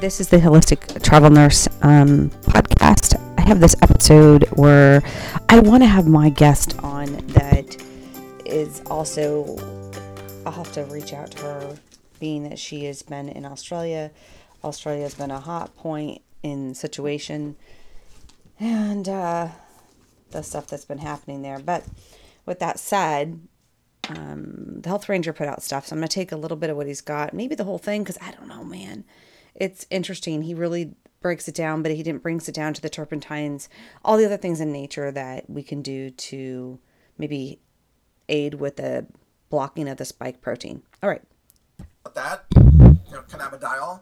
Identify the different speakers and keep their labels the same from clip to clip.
Speaker 1: This is the Holistic Travel Nurse um, podcast. I have this episode where I want to have my guest on that is also, I'll have to reach out to her, being that she has been in Australia. Australia has been a hot point in situation and uh, the stuff that's been happening there. But with that said, um, the health ranger put out stuff, so I'm gonna take a little bit of what he's got, maybe the whole thing, because I don't know, man. It's interesting. He really breaks it down, but he didn't brings it down to the turpentines, all the other things in nature that we can do to maybe aid with the blocking of the spike protein. All right.
Speaker 2: That, you know, cannabidiol.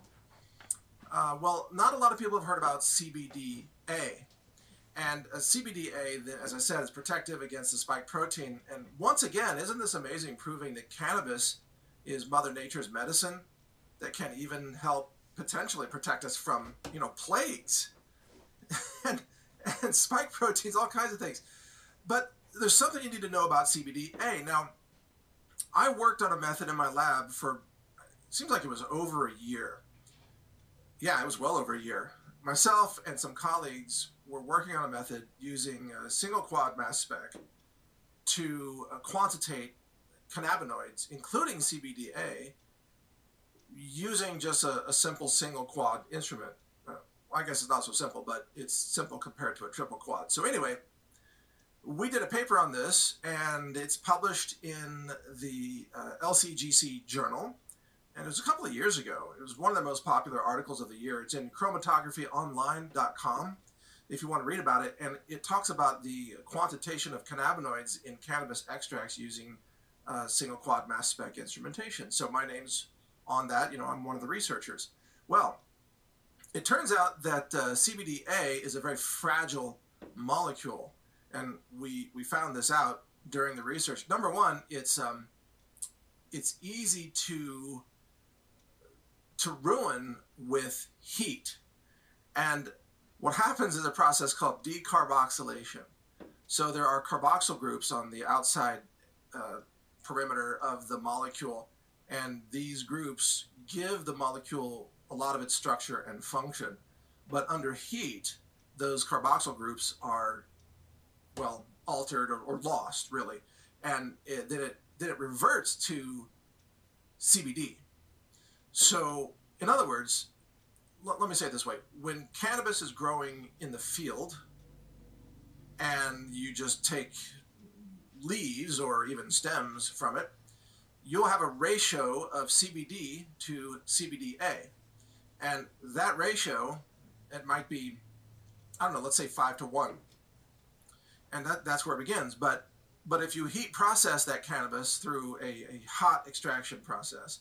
Speaker 2: Uh, well, not a lot of people have heard about CBDA. And a CBDA, as I said, is protective against the spike protein. And once again, isn't this amazing proving that cannabis is Mother Nature's medicine that can even help potentially protect us from, you know, plagues and, and spike proteins, all kinds of things. But there's something you need to know about CBDA. Now, I worked on a method in my lab for, seems like it was over a year. Yeah, it was well over a year. Myself and some colleagues were working on a method using a single quad mass spec to uh, quantitate cannabinoids, including CBDA, using just a, a simple single quad instrument. Uh, I guess it's not so simple, but it's simple compared to a triple quad. So, anyway, we did a paper on this, and it's published in the uh, LCGC journal. And it was a couple of years ago. It was one of the most popular articles of the year. It's in chromatographyonline.com if you want to read about it. And it talks about the quantitation of cannabinoids in cannabis extracts using uh, single quad mass spec instrumentation. So my name's on that. You know, I'm one of the researchers. Well, it turns out that uh, CBDA is a very fragile molecule, and we we found this out during the research. Number one, it's um, it's easy to to ruin with heat, and what happens is a process called decarboxylation. So there are carboxyl groups on the outside uh, perimeter of the molecule, and these groups give the molecule a lot of its structure and function. But under heat, those carboxyl groups are, well, altered or, or lost, really. And it, then, it, then it reverts to CBD. So, in other words, let, let me say it this way when cannabis is growing in the field and you just take leaves or even stems from it, you'll have a ratio of CBD to CBDA. And that ratio, it might be, I don't know, let's say five to one. And that, that's where it begins. But but if you heat process that cannabis through a, a hot extraction process,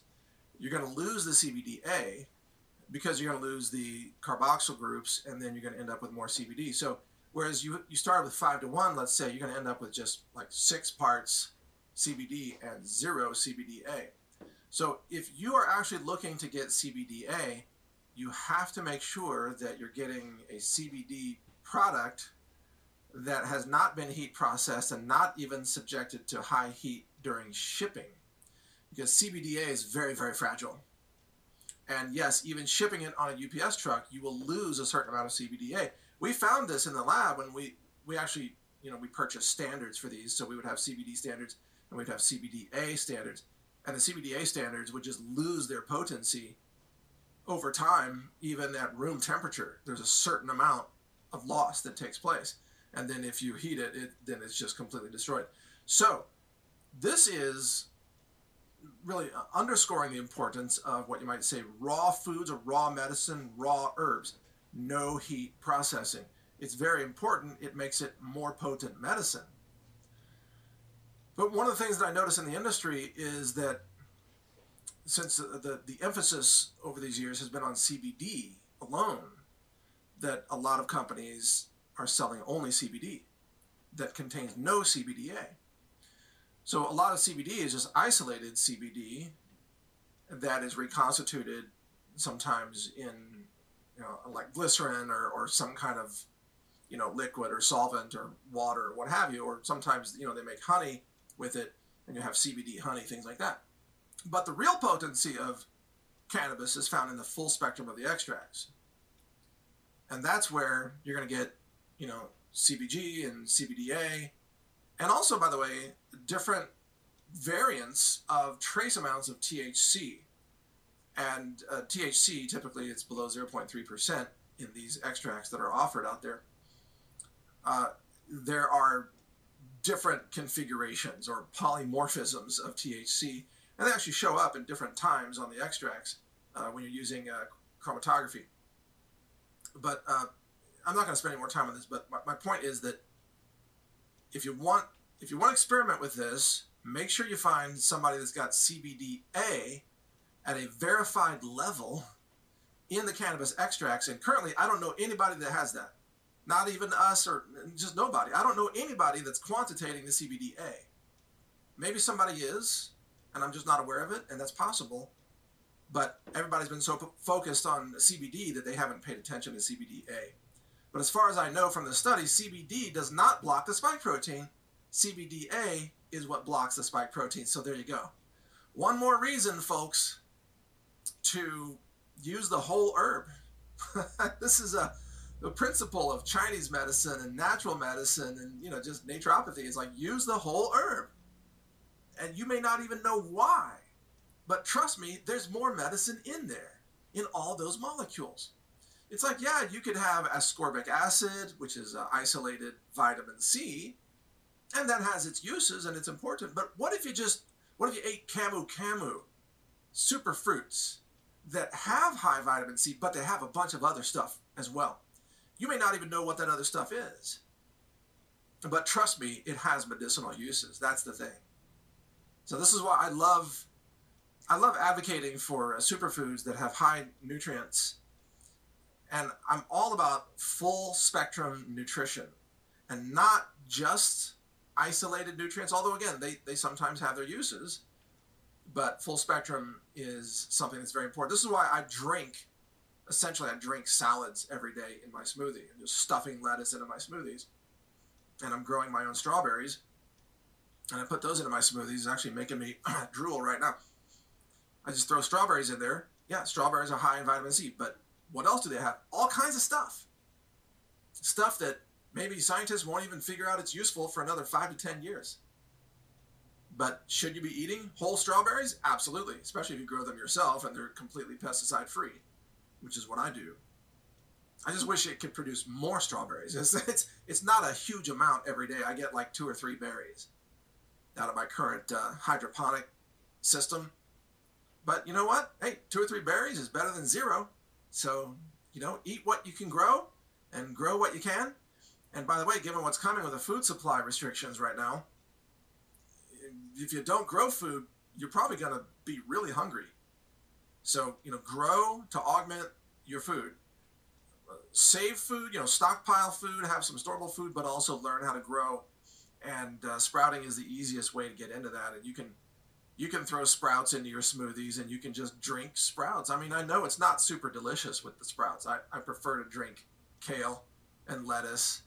Speaker 2: you're going to lose the CBDA because you're going to lose the carboxyl groups and then you're going to end up with more CBD. So whereas you you start with five to one, let's say you're going to end up with just like six parts CBD and zero CBDA. So if you are actually looking to get CBDA, you have to make sure that you're getting a CBD product that has not been heat processed and not even subjected to high heat during shipping because CBDA is very, very fragile. And yes, even shipping it on a UPS truck, you will lose a certain amount of CBDA. We found this in the lab when we, we actually, you know, we purchased standards for these. So we would have CBD standards and we'd have CBDA standards. And the CBDA standards would just lose their potency over time, even at room temperature. There's a certain amount of loss that takes place. And then if you heat it, it then it's just completely destroyed. So this is really underscoring the importance of what you might say raw foods or raw medicine, raw herbs, no heat processing. It's very important. It makes it more potent medicine. But one of the things that I notice in the industry is that since the, the, the emphasis over these years has been on CBD alone, that a lot of companies are selling only CBD that contains no CBDA. So a lot of CBD is just isolated CBD that is reconstituted sometimes in you know like glycerin or, or some kind of you know liquid or solvent or water or what have you or sometimes you know they make honey with it and you have CBD honey things like that but the real potency of cannabis is found in the full spectrum of the extracts. And that's where you're going to get, you know, CBG and CBDA. And also, by the way, different variants of trace amounts of THC. And uh, THC, typically, it's below 0.3% in these extracts that are offered out there. Uh, there are different configurations or polymorphisms of THC, and they actually show up in different times on the extracts uh, when you're using uh, chromatography. But uh, I'm not going to spend any more time on this. But my, my point is that if you want if you want to experiment with this, make sure you find somebody that's got CBDA at a verified level in the cannabis extracts. And currently, I don't know anybody that has that. Not even us or just nobody. I don't know anybody that's quantitating the CBDA. Maybe somebody is, and I'm just not aware of it, and that's possible. But everybody's been so focused on CBD that they haven't paid attention to CBDA. But as far as I know from the study, CBD does not block the spike protein. CBDA is what blocks the spike protein. So there you go. One more reason, folks, to use the whole herb. this is a the principle of Chinese medicine and natural medicine and you know just naturopathy is like use the whole herb. And you may not even know why. But trust me, there's more medicine in there in all those molecules. It's like, yeah, you could have ascorbic acid, which is isolated vitamin C, and that has its uses and it's important. But what if you just, what if you ate camu camu, super fruits that have high vitamin C, but they have a bunch of other stuff as well? You may not even know what that other stuff is. But trust me, it has medicinal uses. That's the thing. So this is why I love I love advocating for uh, superfoods that have high nutrients. And I'm all about full spectrum nutrition and not just isolated nutrients, although, again, they, they sometimes have their uses. But full spectrum is something that's very important. This is why I drink, essentially, I drink salads every day in my smoothie and just stuffing lettuce into my smoothies. And I'm growing my own strawberries. And I put those into my smoothies, it's actually making me drool right now. I just throw strawberries in there. Yeah, strawberries are high in vitamin C, but what else do they have? All kinds of stuff. Stuff that maybe scientists won't even figure out it's useful for another five to ten years. But should you be eating whole strawberries? Absolutely, especially if you grow them yourself and they're completely pesticide free, which is what I do. I just wish it could produce more strawberries. It's, it's, it's not a huge amount every day. I get like two or three berries out of my current uh, hydroponic system. But you know what? Hey, two or three berries is better than zero. So, you know, eat what you can grow and grow what you can. And by the way, given what's coming with the food supply restrictions right now, if you don't grow food, you're probably going to be really hungry. So, you know, grow to augment your food. Save food, you know, stockpile food, have some storable food, but also learn how to grow. And uh, sprouting is the easiest way to get into that. And you can you can throw sprouts into your smoothies and you can just drink sprouts. I mean, I know it's not super delicious with the sprouts. I, I prefer to drink kale and lettuce.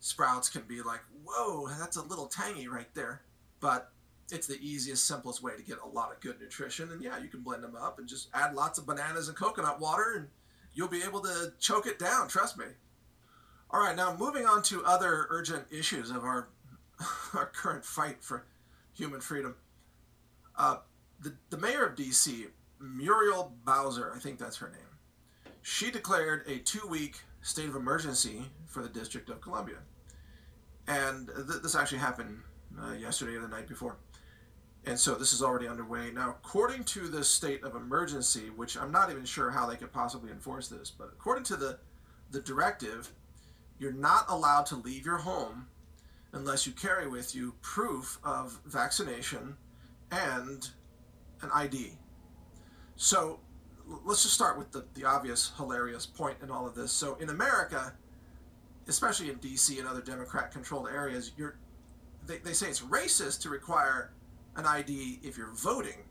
Speaker 2: Sprouts can be like, whoa, that's a little tangy right there. But it's the easiest, simplest way to get a lot of good nutrition. And yeah, you can blend them up and just add lots of bananas and coconut water and you'll be able to choke it down, trust me. All right, now moving on to other urgent issues of our, our current fight for human freedom. Uh, the, the mayor of D.C., Muriel Bowser, I think that's her name, she declared a two week state of emergency for the District of Columbia. And th- this actually happened uh, yesterday or the night before. And so this is already underway. Now, according to the state of emergency, which I'm not even sure how they could possibly enforce this, but according to the, the directive, you're not allowed to leave your home unless you carry with you proof of vaccination and an ID. So let's just start with the, the obvious, hilarious point in all of this. So in America, especially in DC and other Democrat controlled areas, you're, they, they say it's racist to require an ID if you're voting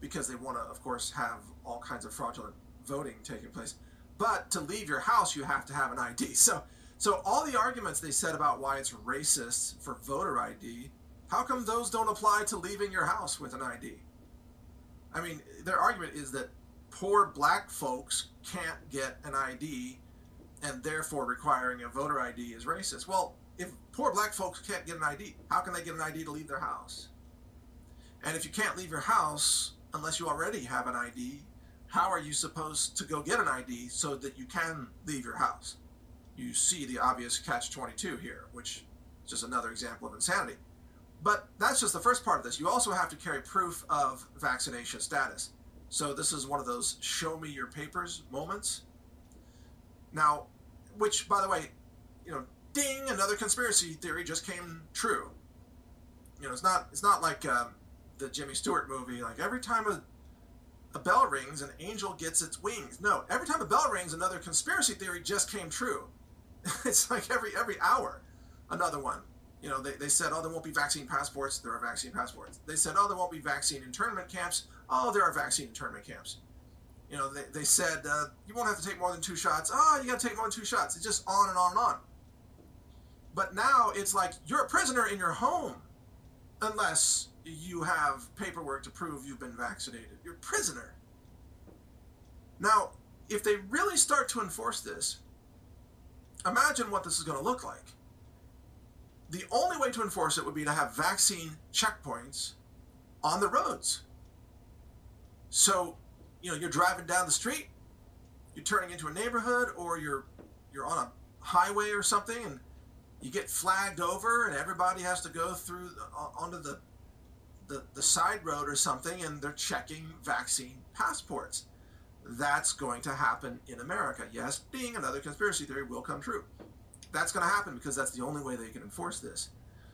Speaker 2: because they want to, of course, have all kinds of fraudulent voting taking place. But to leave your house, you have to have an ID. So, so all the arguments they said about why it's racist for voter ID how come those don't apply to leaving your house with an ID? I mean, their argument is that poor black folks can't get an ID and therefore requiring a voter ID is racist. Well, if poor black folks can't get an ID, how can they get an ID to leave their house? And if you can't leave your house unless you already have an ID, how are you supposed to go get an ID so that you can leave your house? You see the obvious catch 22 here, which is just another example of insanity. But that's just the first part of this. You also have to carry proof of vaccination status. So this is one of those show me your papers moments. Now, which by the way, you know, ding, another conspiracy theory just came true. You know, it's not it's not like um, the Jimmy Stewart movie. Like every time a a bell rings, an angel gets its wings. No, every time a bell rings, another conspiracy theory just came true. it's like every every hour, another one. You know, they, they said, oh, there won't be vaccine passports. There are vaccine passports. They said, oh, there won't be vaccine internment camps. Oh, there are vaccine internment camps. You know, they, they said, uh, you won't have to take more than two shots. Oh, you got to take more than two shots. It's just on and on and on. But now it's like you're a prisoner in your home unless you have paperwork to prove you've been vaccinated. You're a prisoner. Now, if they really start to enforce this, imagine what this is going to look like. The only way to enforce it would be to have vaccine checkpoints on the roads. So, you know, you're driving down the street, you're turning into a neighborhood, or you're you're on a highway or something, and you get flagged over, and everybody has to go through uh, onto the the, the side road or something and they're checking vaccine passports. That's going to happen in America. Yes, being another conspiracy theory will come true. That's going to happen because that's the only way they can enforce this.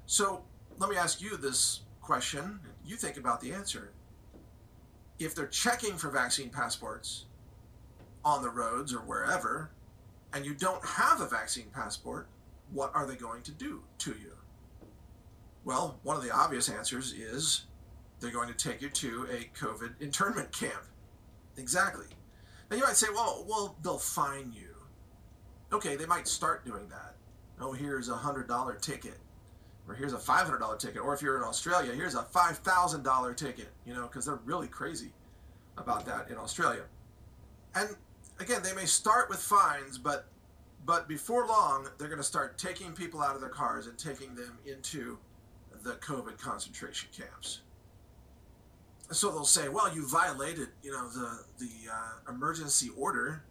Speaker 2: So let me ask you this question. You think about the answer. If they're checking for vaccine passports on the roads or wherever, and you don't have a vaccine passport, what are they going to do to you? Well, one of the obvious answers is they're going to take you to a COVID internment camp. Exactly. Now you might say, well, well, they'll fine you. Okay, they might start doing that. Oh, here's a hundred dollar ticket, or here's a five hundred dollar ticket, or if you're in Australia, here's a five thousand dollar ticket. You know, because they're really crazy about that in Australia. And again, they may start with fines, but but before long, they're going to start taking people out of their cars and taking them into the COVID concentration camps. So they'll say, "Well, you violated, you know, the the uh, emergency order,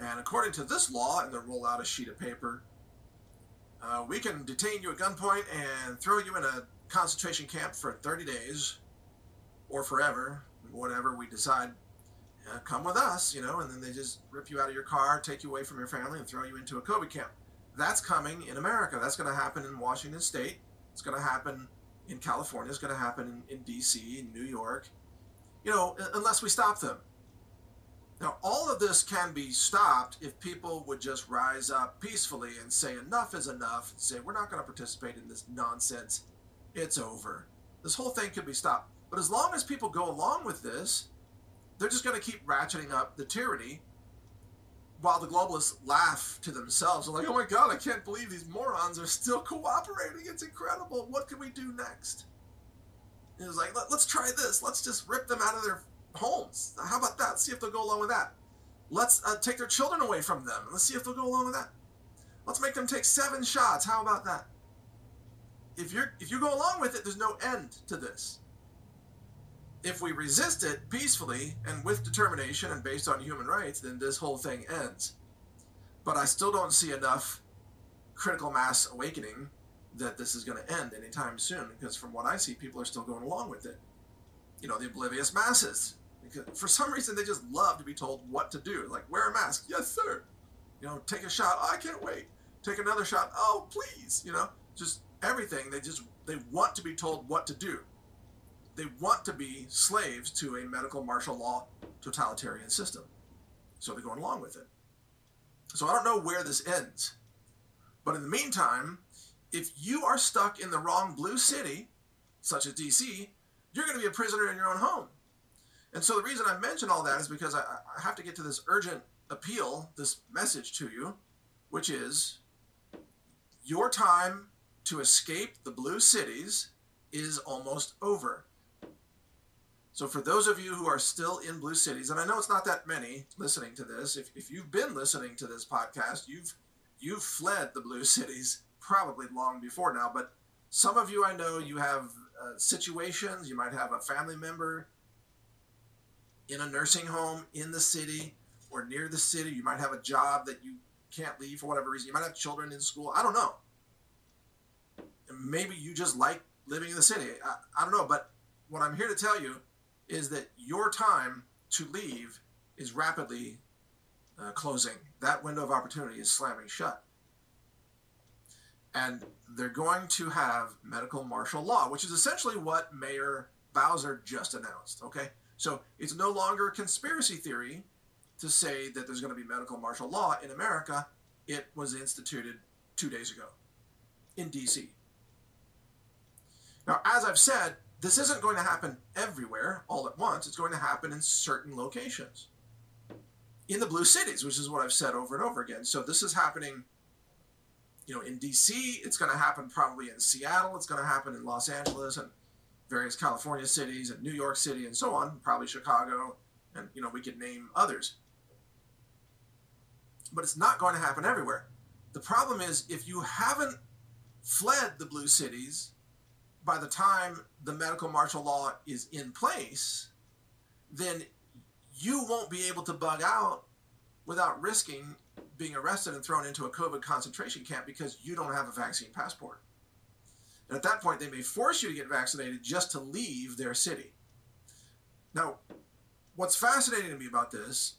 Speaker 2: and according to this law," and they'll roll out a sheet of paper. Uh, we can detain you at gunpoint and throw you in a concentration camp for 30 days, or forever, whatever we decide. Uh, come with us, you know, and then they just rip you out of your car, take you away from your family, and throw you into a COVID camp. That's coming in America. That's going to happen in Washington State. It's going to happen in California. It's going to happen in, in D.C., in New York. You know, unless we stop them. Now, all of this can be stopped if people would just rise up peacefully and say enough is enough. And say we're not going to participate in this nonsense. It's over. This whole thing could be stopped. But as long as people go along with this, they're just going to keep ratcheting up the tyranny while the globalists laugh to themselves, they're like, oh my god, I can't believe these morons are still cooperating. It's incredible. What can we do next? And it's like, Let, us try this. Let's just rip them out of their homes. How about that? See if they'll go along with that. Let's uh, take their children away from them. Let's see if they'll go along with that. Let's make them take seven shots. How about that? If you're if you go along with it, there's no end to this if we resist it peacefully and with determination and based on human rights, then this whole thing ends. But I still don't see enough critical mass awakening that this is going to end anytime soon because from what I see, people are still going along with it. You know, the oblivious masses. Because for some reason, they just love to be told what to do. Like, wear a mask. Yes, sir. You know, take a shot. Oh, I can't wait. Take another shot. Oh, please. You know, just everything. They just, they want to be told what to do they want to be slaves to a medical martial law totalitarian system. So they're going along with it. So I don't know where this ends. But in the meantime, if you are stuck in the wrong blue city, such as DC, you're going to be a prisoner in your own home. And so the reason I mention all that is because I, I have to get to this urgent appeal, this message to you, which is your time to escape the blue cities is almost over. So for those of you who are still in blue cities, and I know it's not that many listening to this, if, if you've been listening to this podcast, you've you've fled the blue cities probably long before now. But some of you I know you have uh, situations. You might have a family member in a nursing home in the city or near the city. You might have a job that you can't leave for whatever reason. You might have children in school. I don't know. Maybe you just like living in the city. I, I don't know. But what I'm here to tell you is that your time to leave is rapidly uh, closing. That window of opportunity is slamming shut. And they're going to have medical martial law, which is essentially what Mayor Bowser just announced. Okay? So it's no longer a conspiracy theory to say that there's going to be medical martial law in America. It was instituted two days ago in DC. Now, as I've said, this isn't going to happen everywhere all at once. It's going to happen in certain locations. In the blue cities, which is what I've said over and over again. So this is happening, you know, in DC, it's going to happen probably in Seattle, it's going to happen in Los Angeles and various California cities and New York City and so on, probably Chicago, and you know, we could name others. But it's not going to happen everywhere. The problem is if you haven't fled the blue cities by the time the medical martial law is in place, then you won't be able to bug out without risking being arrested and thrown into a COVID concentration camp because you don't have a vaccine passport. And at that point, they may force you to get vaccinated just to leave their city. Now, what's fascinating to me about this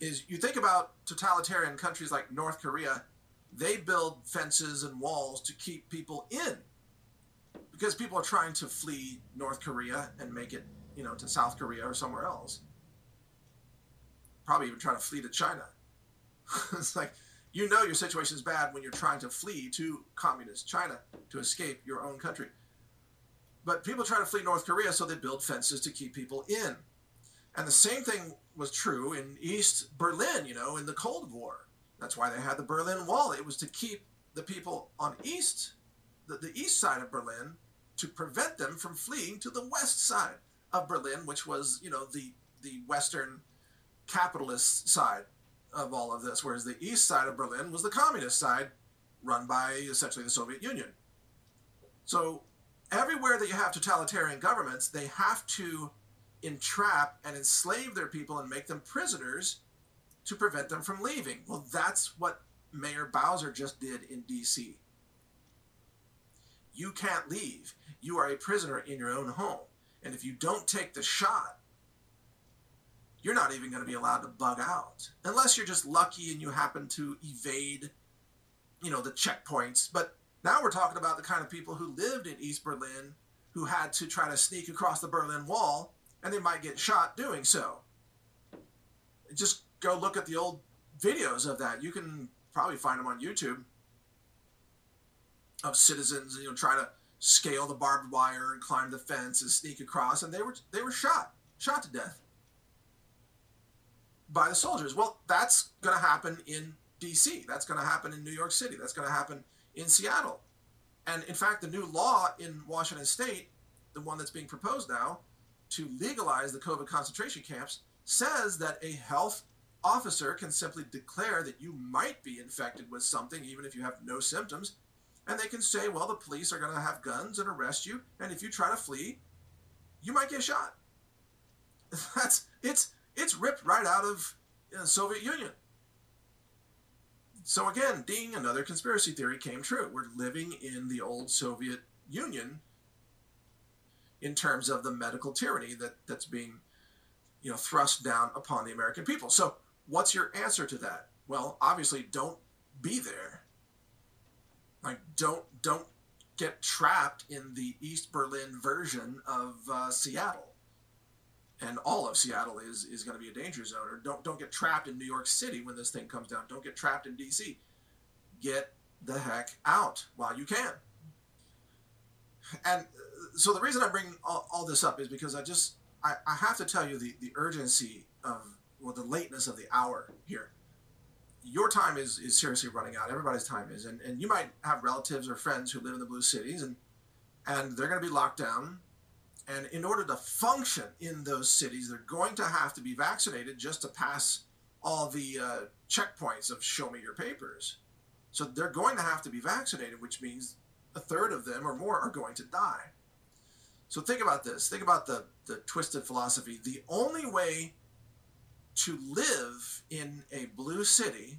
Speaker 2: is you think about totalitarian countries like North Korea, they build fences and walls to keep people in because people are trying to flee North Korea and make it, you know, to South Korea or somewhere else. Probably even trying to flee to China. it's like you know your situation is bad when you're trying to flee to communist China to escape your own country. But people try to flee North Korea, so they build fences to keep people in. And the same thing was true in East Berlin, you know, in the Cold War. That's why they had the Berlin Wall. It was to keep the people on east, the, the east side of Berlin, to prevent them from fleeing to the west side of Berlin, which was, you know, the the Western capitalist side of all of this, whereas the east side of Berlin was the communist side, run by essentially the Soviet Union. So everywhere that you have totalitarian governments, they have to entrap and enslave their people and make them prisoners to prevent them from leaving. Well, that's what Mayor Bowser just did in DC. You can't leave you are a prisoner in your own home. And if you don't take the shot, you're not even going to be allowed to bug out unless you're just lucky and you happen to evade, you know, the checkpoints. But now we're talking about the kind of people who lived in East Berlin who had to try to sneak across the Berlin Wall and they might get shot doing so. Just go look at the old videos of that. You can probably find them on YouTube of citizens, and you know, trying to scale the barbed wire and climb the fence and sneak across, and they were they were shot, shot to death by the soldiers. Well, that's going to happen in D.C. That's going to happen in New York City. That's going to happen in Seattle. And in fact, the new law in Washington State, the one that's being proposed now, to legalize the COVID concentration camps, says that a health officer can simply declare that you might be infected with something, even if you have no symptoms, and they can say, well, the police are going to have guns and arrest you, and if you try to flee, you might get shot. That's it's it's ripped right out of the Soviet Union. So again, ding, another conspiracy theory came true. We're living in the old Soviet Union in terms of the medical tyranny that, that's being you know thrust down upon the American people. So what's your answer to that? Well, obviously don't be there don't don't get trapped in the East Berlin version of uh, Seattle. And all of Seattle is is going to be a danger zone. Or don't don't get trapped in New York City when this thing comes down. Don't get trapped in D.C. Get the heck out while you can. And uh, so the reason I bring all, all this up is because I just I, I have to tell you the, the urgency of well the lateness of the hour here your time is, is seriously running out. Everybody's time is. And, and you might have relatives or friends who live in the blue cities and, and they're going to be locked down And in order to function in those cities, they're going to have to be vaccinated just to pass all the uh, checkpoints of show me your papers. So they're going to have to be vaccinated, which means a third of them or more are going to die. So think about this. Think about the, the twisted philosophy. The only way to live in a blue city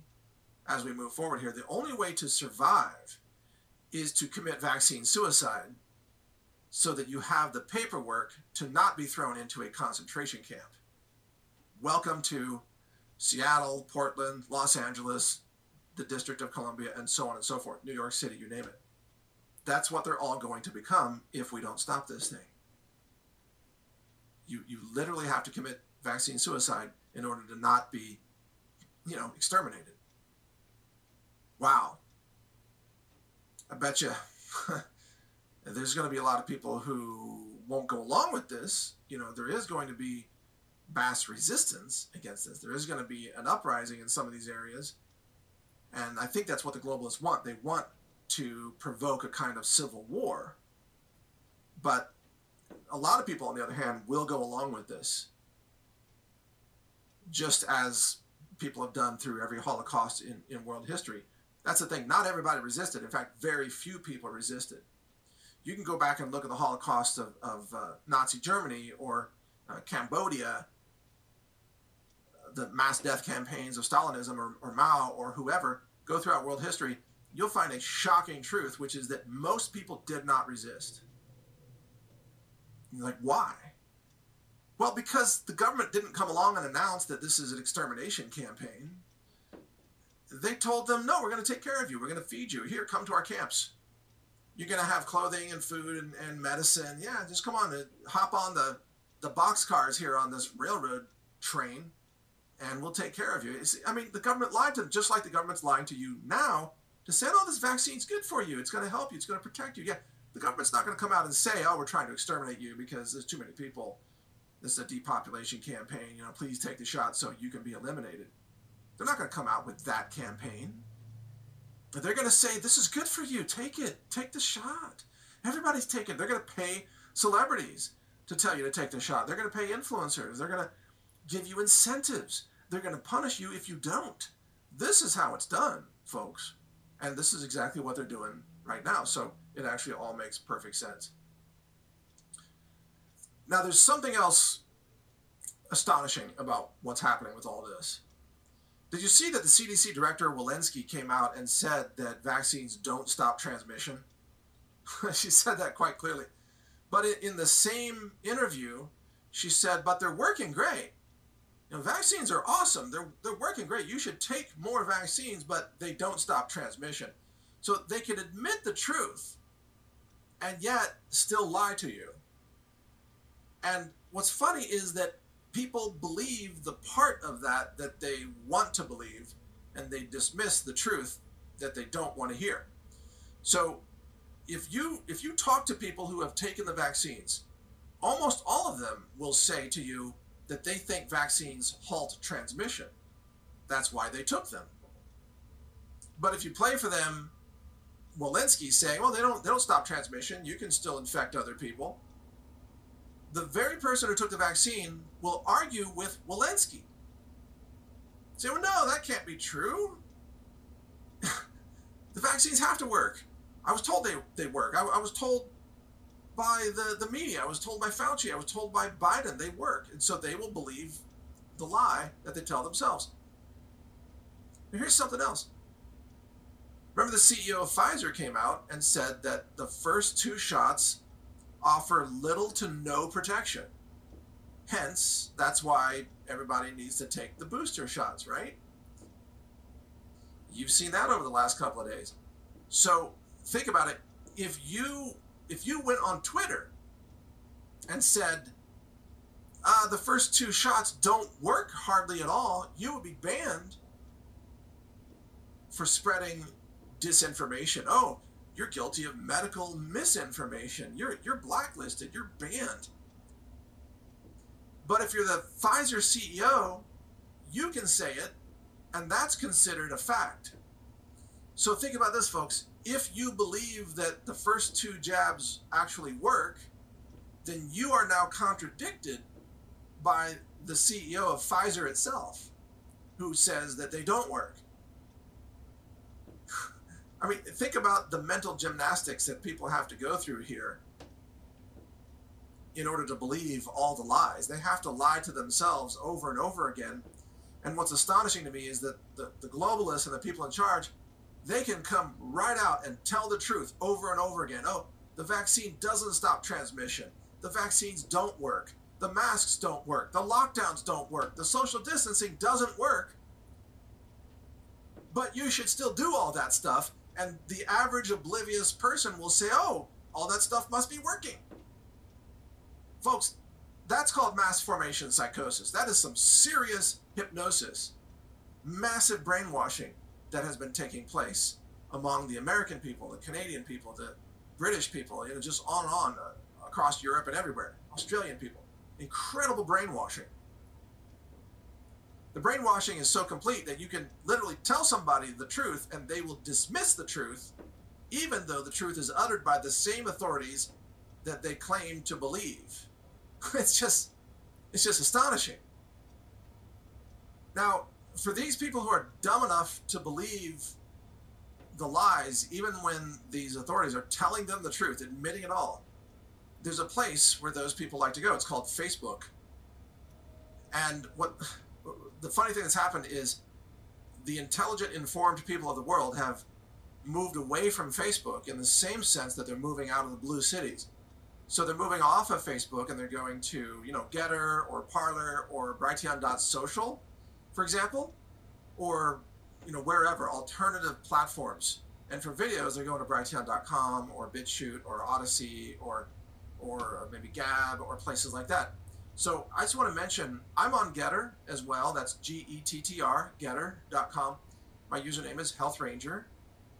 Speaker 2: as we move forward here, the only way to survive is to commit vaccine suicide so that you have the paperwork to not be thrown into a concentration camp. Welcome to Seattle, Portland, Los Angeles, the District of Columbia, and so on and so forth, New York City, you name it. That's what they're all going to become if we don't stop this thing. You, you literally have to commit vaccine suicide in order to not be, you know, exterminated. Wow. I bet you there's going to be a lot of people who won't go along with this. You know, there is going to be mass resistance against this. There is going to be an uprising in some of these areas. And I think that's what the globalists want. They want to provoke a kind of civil war. But a lot of people, on the other hand, will go along with this just as people have done through every Holocaust in, in world history. That's the thing. Not everybody resisted. In fact, very few people resisted. You can go back and look at the Holocaust of, of uh, Nazi Germany or uh, Cambodia, the mass death campaigns of Stalinism or, or Mao or whoever, go throughout world history, you'll find a shocking truth, which is that most people did not resist. You're like, why? Well, because the government didn't come along and announce that this is an extermination campaign. They told them, no, we're going to take care of you. We're going to feed you. Here, come to our camps. You're going to have clothing and food and, and medicine. Yeah, just come on, uh, hop on the, the box cars here on this railroad train and we'll take care of you. See, I mean, the government lied to them, just like the government's lying to you now to say, oh, this vaccine's good for you. It's going to help you. It's going to protect you. Yeah, the government's not going to come out and say, oh, we're trying to exterminate you because there's too many people this is a depopulation campaign. You know, please take the shot so you can be eliminated. They're not going to come out with that campaign. But They're going to say, this is good for you. Take it. Take the shot. Everybody's taking it. They're going to pay celebrities to tell you to take the shot. They're going to pay influencers. They're going to give you incentives. They're going to punish you if you don't. This is how it's done, folks. And this is exactly what they're doing right now. So it actually all makes perfect sense. Now, there's something else astonishing about what's happening with all this. Did you see that the CDC director Walensky came out and said that vaccines don't stop transmission? she said that quite clearly. But in the same interview, she said, but they're working great. You know, vaccines are awesome. They're, they're working great. You should take more vaccines, but they don't stop transmission. So they can admit the truth and yet still lie to you. And what's funny is that people believe the part of that that they want to believe, and they dismiss the truth that they don't want to hear. So if you if you talk to people who have taken the vaccines, almost all of them will say to you that they think vaccines halt transmission. That's why they took them. But if you play for them, Walensky saying, "Well, they don't they don't stop transmission. You can still infect other people." The very person who took the vaccine will argue with Walensky. Say, well, no, that can't be true. the vaccines have to work. I was told they, they work. I, I was told by the, the media. I was told by Fauci. I was told by Biden they work. And so they will believe the lie that they tell themselves. And here's something else. Remember, the CEO of Pfizer came out and said that the first two shots offer little to no protection. Hence, that's why everybody needs to take the booster shots, right? You've seen that over the last couple of days. So think about it. If you if you went on Twitter and said uh, the first two shots don't work hardly at all, you would be banned for spreading disinformation. Oh, you're guilty of medical misinformation. You're you're blacklisted. You're banned. But if you're the Pfizer CEO, you can say it, and that's considered a fact. So think about this, folks. If you believe that the first two jabs actually work, then you are now contradicted by the CEO of Pfizer itself, who says that they don't work. I mean, think about the mental gymnastics that people have to go through here in order to believe all the lies. They have to lie to themselves over and over again. And what's astonishing to me is that the, the globalists and the people in charge, they can come right out and tell the truth over and over again. Oh, the vaccine doesn't stop transmission. The vaccines don't work. The masks don't work. The lockdowns don't work. The social distancing doesn't work. But you should still do all that stuff. And the average oblivious person will say, oh, all that stuff must be working. Folks, that's called mass formation psychosis. That is some serious hypnosis, massive brainwashing that has been taking place among the American people, the Canadian people, the British people, you know, just on and on uh, across Europe and everywhere, Australian people. Incredible brainwashing. The brainwashing is so complete that you can literally tell somebody the truth and they will dismiss the truth, even though the truth is uttered by the same authorities that they claim to believe. It's just, it's just astonishing. Now, for these people who are dumb enough to believe the lies, even when these authorities are telling them the truth, admitting it all, there's a place where those people like to go. It's called Facebook. And what the funny thing that's happened is the intelligent, informed people of the world have moved away from Facebook in the same sense that they're moving out of the blue cities. So they're moving off of Facebook and they're going to, you know, Gettr or Parler or Brighteon.social, for example, or, you know, wherever, alternative platforms. And for videos, they're going to Brighteon.com or BitChute or Odysee or, or maybe Gab or places like that. So I just want to mention I'm on Gettr as well. That's G E T T R, gettr.com. My username is Health Ranger,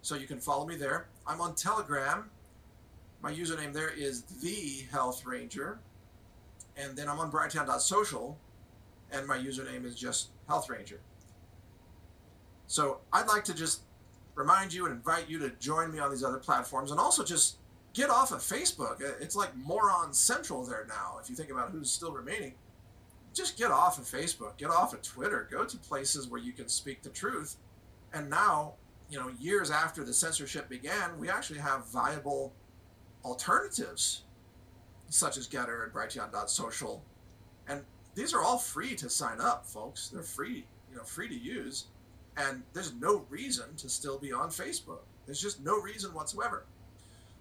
Speaker 2: so you can follow me there. I'm on Telegram my username there is the Health Ranger, and then I'm on Brighteon.social, and my username is just Health Ranger. So I'd like to just remind you and invite you to join me on these other platforms, and also just get off of Facebook. It's like moron central there now. If you think about who's still remaining, just get off of Facebook, get off of Twitter, go to places where you can speak the truth. And now, you know, years after the censorship began, we actually have viable alternatives such as Gettr and Brighteon.social. And these are all free to sign up, folks. They're free, you know, free to use. And there's no reason to still be on Facebook. There's just no reason whatsoever.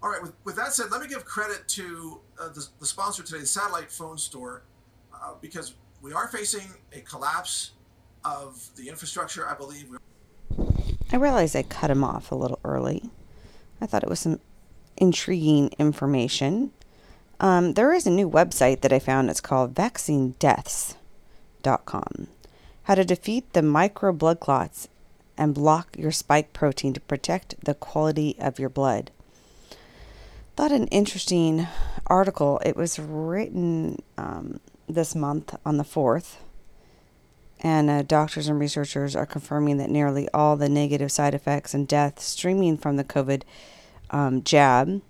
Speaker 2: All right, with, with that said, let me give credit to uh, the, the, sponsor today, the Satellite Phone Store, uh, because we are facing a collapse of the infrastructure, I believe.
Speaker 1: I realize I cut him off a little early. I thought it was some intriguing information. Um, there is a new website that I found. It's called vaccinedeaths.com. How to defeat the micro blood clots and block your spike protein to protect the quality of your blood. Thought an interesting article. It was written um, this month on the 4th. And uh, doctors and researchers are confirming that nearly all the negative side effects and death streaming from the COVID um, jab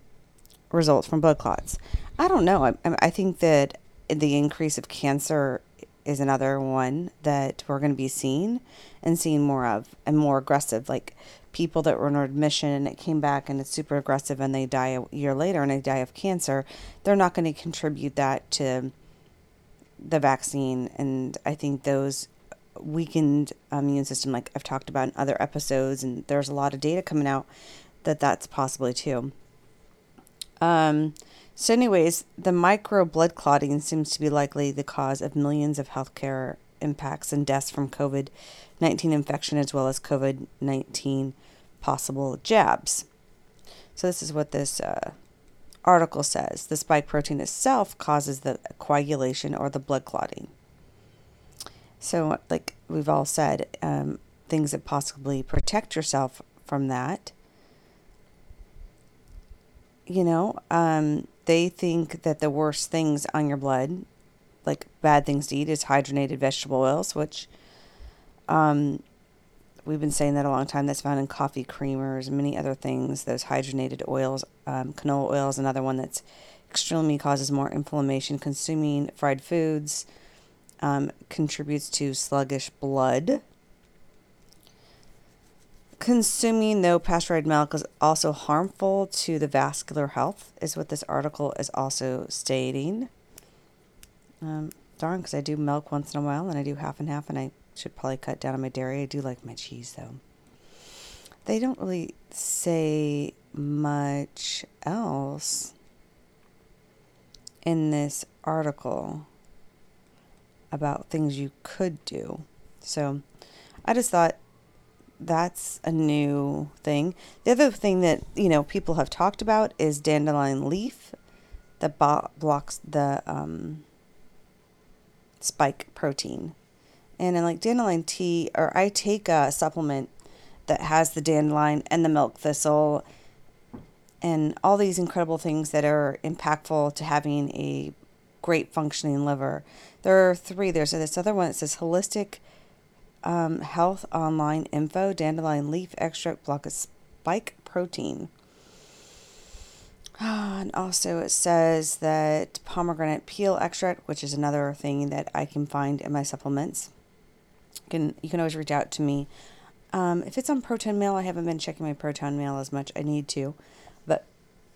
Speaker 1: results from blood clots. I don't know. I, I think that the increase of cancer is another one that we're going to be seeing and seeing more of and more aggressive. Like people that were in admission and it came back and it's super aggressive and they die a year later and they die of cancer, they're not going to contribute that to the vaccine. And I think those weakened immune system, like I've talked about in other episodes, and there's a lot of data coming out that that's possibly too. Um, so, anyways, the micro blood clotting seems to be likely the cause of millions of healthcare impacts and deaths from COVID 19 infection as well as COVID 19 possible jabs. So, this is what this uh, article says the spike protein itself causes the coagulation or the blood clotting. So, like we've all said, um, things that possibly protect yourself from that you know, um, they think that the worst things on your blood, like bad things to eat, is hydrogenated vegetable oils, which um, we've been saying that a long time. That's found in coffee creamers many other things. Those hydrogenated oils, um, canola oil is another one that's extremely causes more inflammation. Consuming fried foods um, contributes to sluggish blood. Consuming no pasteurized milk is also harmful to the vascular health, is what this article is also stating. Um, darn, because I do milk once in a while and I do half and half, and I should probably cut down on my dairy. I do like my cheese though. They don't really say much else in this article about things you could do. So I just thought that's a new thing. The other thing that, you know, people have talked about is dandelion leaf that bo- blocks the um, spike protein. And in like dandelion tea, or I take a supplement that has the dandelion and the milk thistle and all these incredible things that are impactful to having a great functioning liver. There are three. There's this other one that says holistic um, health online info dandelion leaf extract block of spike protein. and also, it says that pomegranate peel extract, which is another thing that I can find in my supplements. You can you can always reach out to me. Um, if it's on Proton Mail, I haven't been checking my Proton Mail as much. I need to, but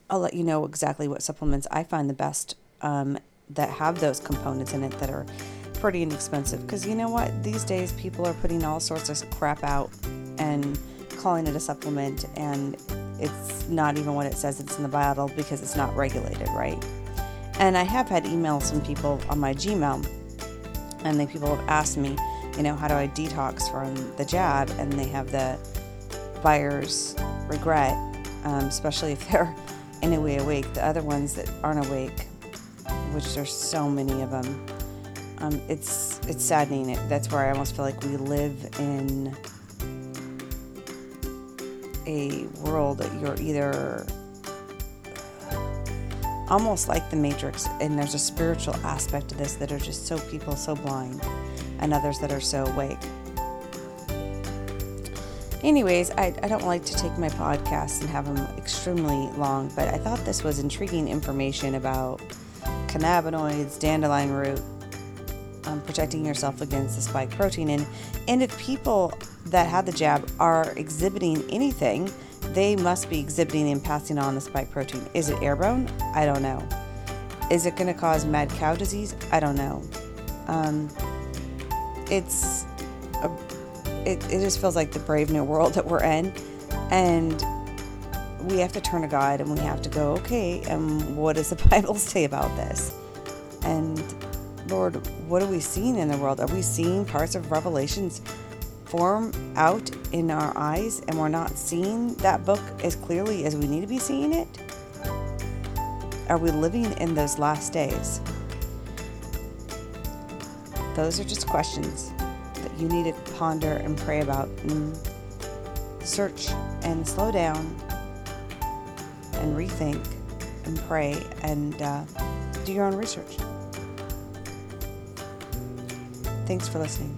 Speaker 1: I'll let you know exactly what supplements I find the best um, that have those components in it that are pretty inexpensive. Because you know what? These days, people are putting all sorts of crap out and calling it a supplement, and it's not even what it says it's in the bottle because it's not regulated, right? And I have had emails from people on my Gmail, and the people have asked me, you know, how do I detox from the jab? And they have the buyer's regret, um, especially if they're in a way awake. The other ones that aren't awake, which there's so many of them, um, it's it's saddening. It, that's where I almost feel like we live in a world that you're either almost like the matrix and there's a spiritual aspect to this that are just so people so blind and others that are so awake anyways I, I don't like to take my podcasts and have them extremely long but i thought this was intriguing information about cannabinoids dandelion root um, protecting yourself against the spike protein and and if people that had the jab are exhibiting anything they must be exhibiting and passing on the spike protein. Is it airborne? I don't know. Is it going to cause mad cow disease? I don't know. Um, it's a, it, it just feels like the brave new world that we're in, and we have to turn to God and we have to go, okay, and what does the Bible say about this? And Lord, what are we seeing in the world? Are we seeing parts of Revelations form out in our eyes and we're not seeing that book as clearly as we need to be seeing it? Are we living in those last days? Those are just questions that you need to ponder and pray about and search and slow down and rethink and pray and uh, do your own research. Thanks for listening.